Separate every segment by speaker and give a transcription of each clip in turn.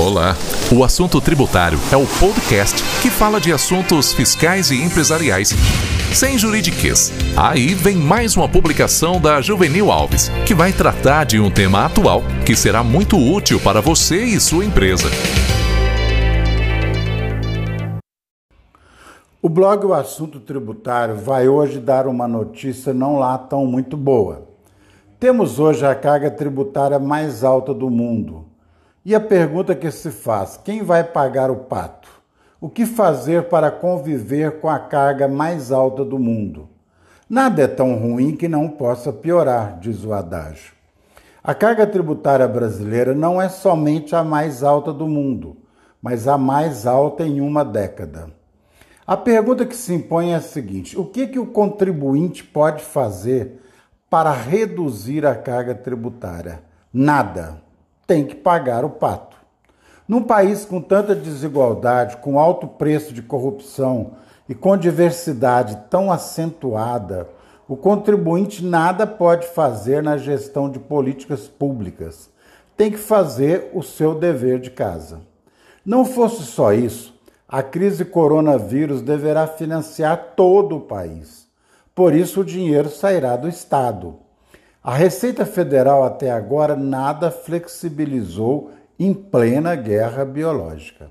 Speaker 1: Olá! O Assunto Tributário é o podcast que fala de assuntos fiscais e empresariais sem juridiquês. Aí vem mais uma publicação da Juvenil Alves, que vai tratar de um tema atual que será muito útil para você e sua empresa.
Speaker 2: O blog O Assunto Tributário vai hoje dar uma notícia não lá tão muito boa. Temos hoje a carga tributária mais alta do mundo e a pergunta que se faz: quem vai pagar o pato? O que fazer para conviver com a carga mais alta do mundo? Nada é tão ruim que não possa piorar, diz o adágio. A carga tributária brasileira não é somente a mais alta do mundo, mas a mais alta em uma década. A pergunta que se impõe é a seguinte: o que, que o contribuinte pode fazer para reduzir a carga tributária? Nada tem que pagar o pato. Num país com tanta desigualdade, com alto preço de corrupção e com diversidade tão acentuada, o contribuinte nada pode fazer na gestão de políticas públicas. Tem que fazer o seu dever de casa. Não fosse só isso, a crise coronavírus deverá financiar todo o país. Por isso, o dinheiro sairá do Estado. A Receita Federal até agora nada flexibilizou em plena guerra biológica.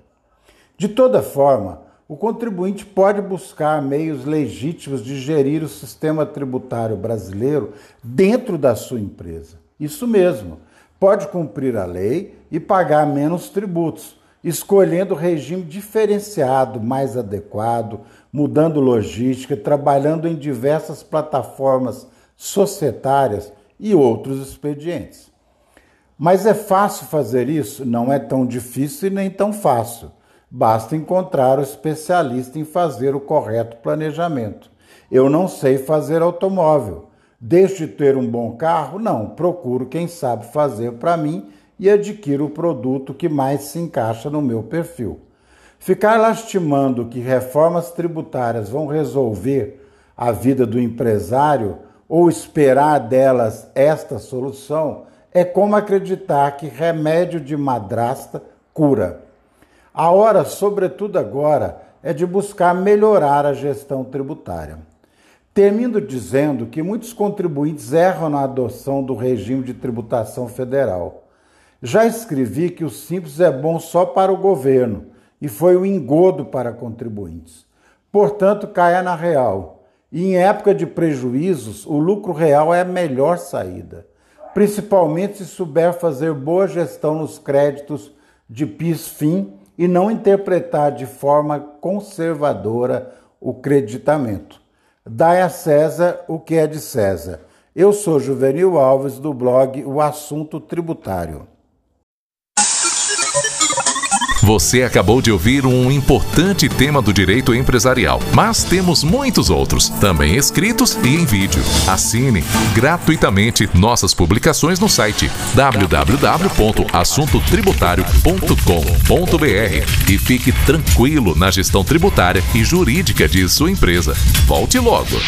Speaker 2: De toda forma, o contribuinte pode buscar meios legítimos de gerir o sistema tributário brasileiro dentro da sua empresa. Isso mesmo, pode cumprir a lei e pagar menos tributos, escolhendo regime diferenciado, mais adequado, mudando logística, trabalhando em diversas plataformas societárias e outros expedientes. Mas é fácil fazer isso? Não é tão difícil e nem tão fácil. Basta encontrar o especialista em fazer o correto planejamento. Eu não sei fazer automóvel. Deixo de ter um bom carro? Não, procuro quem sabe fazer para mim e adquiro o produto que mais se encaixa no meu perfil. Ficar lastimando que reformas tributárias vão resolver a vida do empresário ou esperar delas esta solução é como acreditar que remédio de madrasta cura. A hora, sobretudo agora, é de buscar melhorar a gestão tributária. Termino dizendo que muitos contribuintes erram na adoção do regime de tributação federal. Já escrevi que o simples é bom só para o governo e foi um engodo para contribuintes. Portanto, caia na real. E em época de prejuízos, o lucro real é a melhor saída, principalmente se souber fazer boa gestão nos créditos de PIS-FIM e não interpretar de forma conservadora o creditamento. Dai a César o que é de César. Eu sou Juvenil Alves do blog O Assunto Tributário.
Speaker 1: Você acabou de ouvir um importante tema do direito empresarial, mas temos muitos outros, também escritos e em vídeo. Assine gratuitamente nossas publicações no site www.assuntotributário.com.br e fique tranquilo na gestão tributária e jurídica de sua empresa. Volte logo!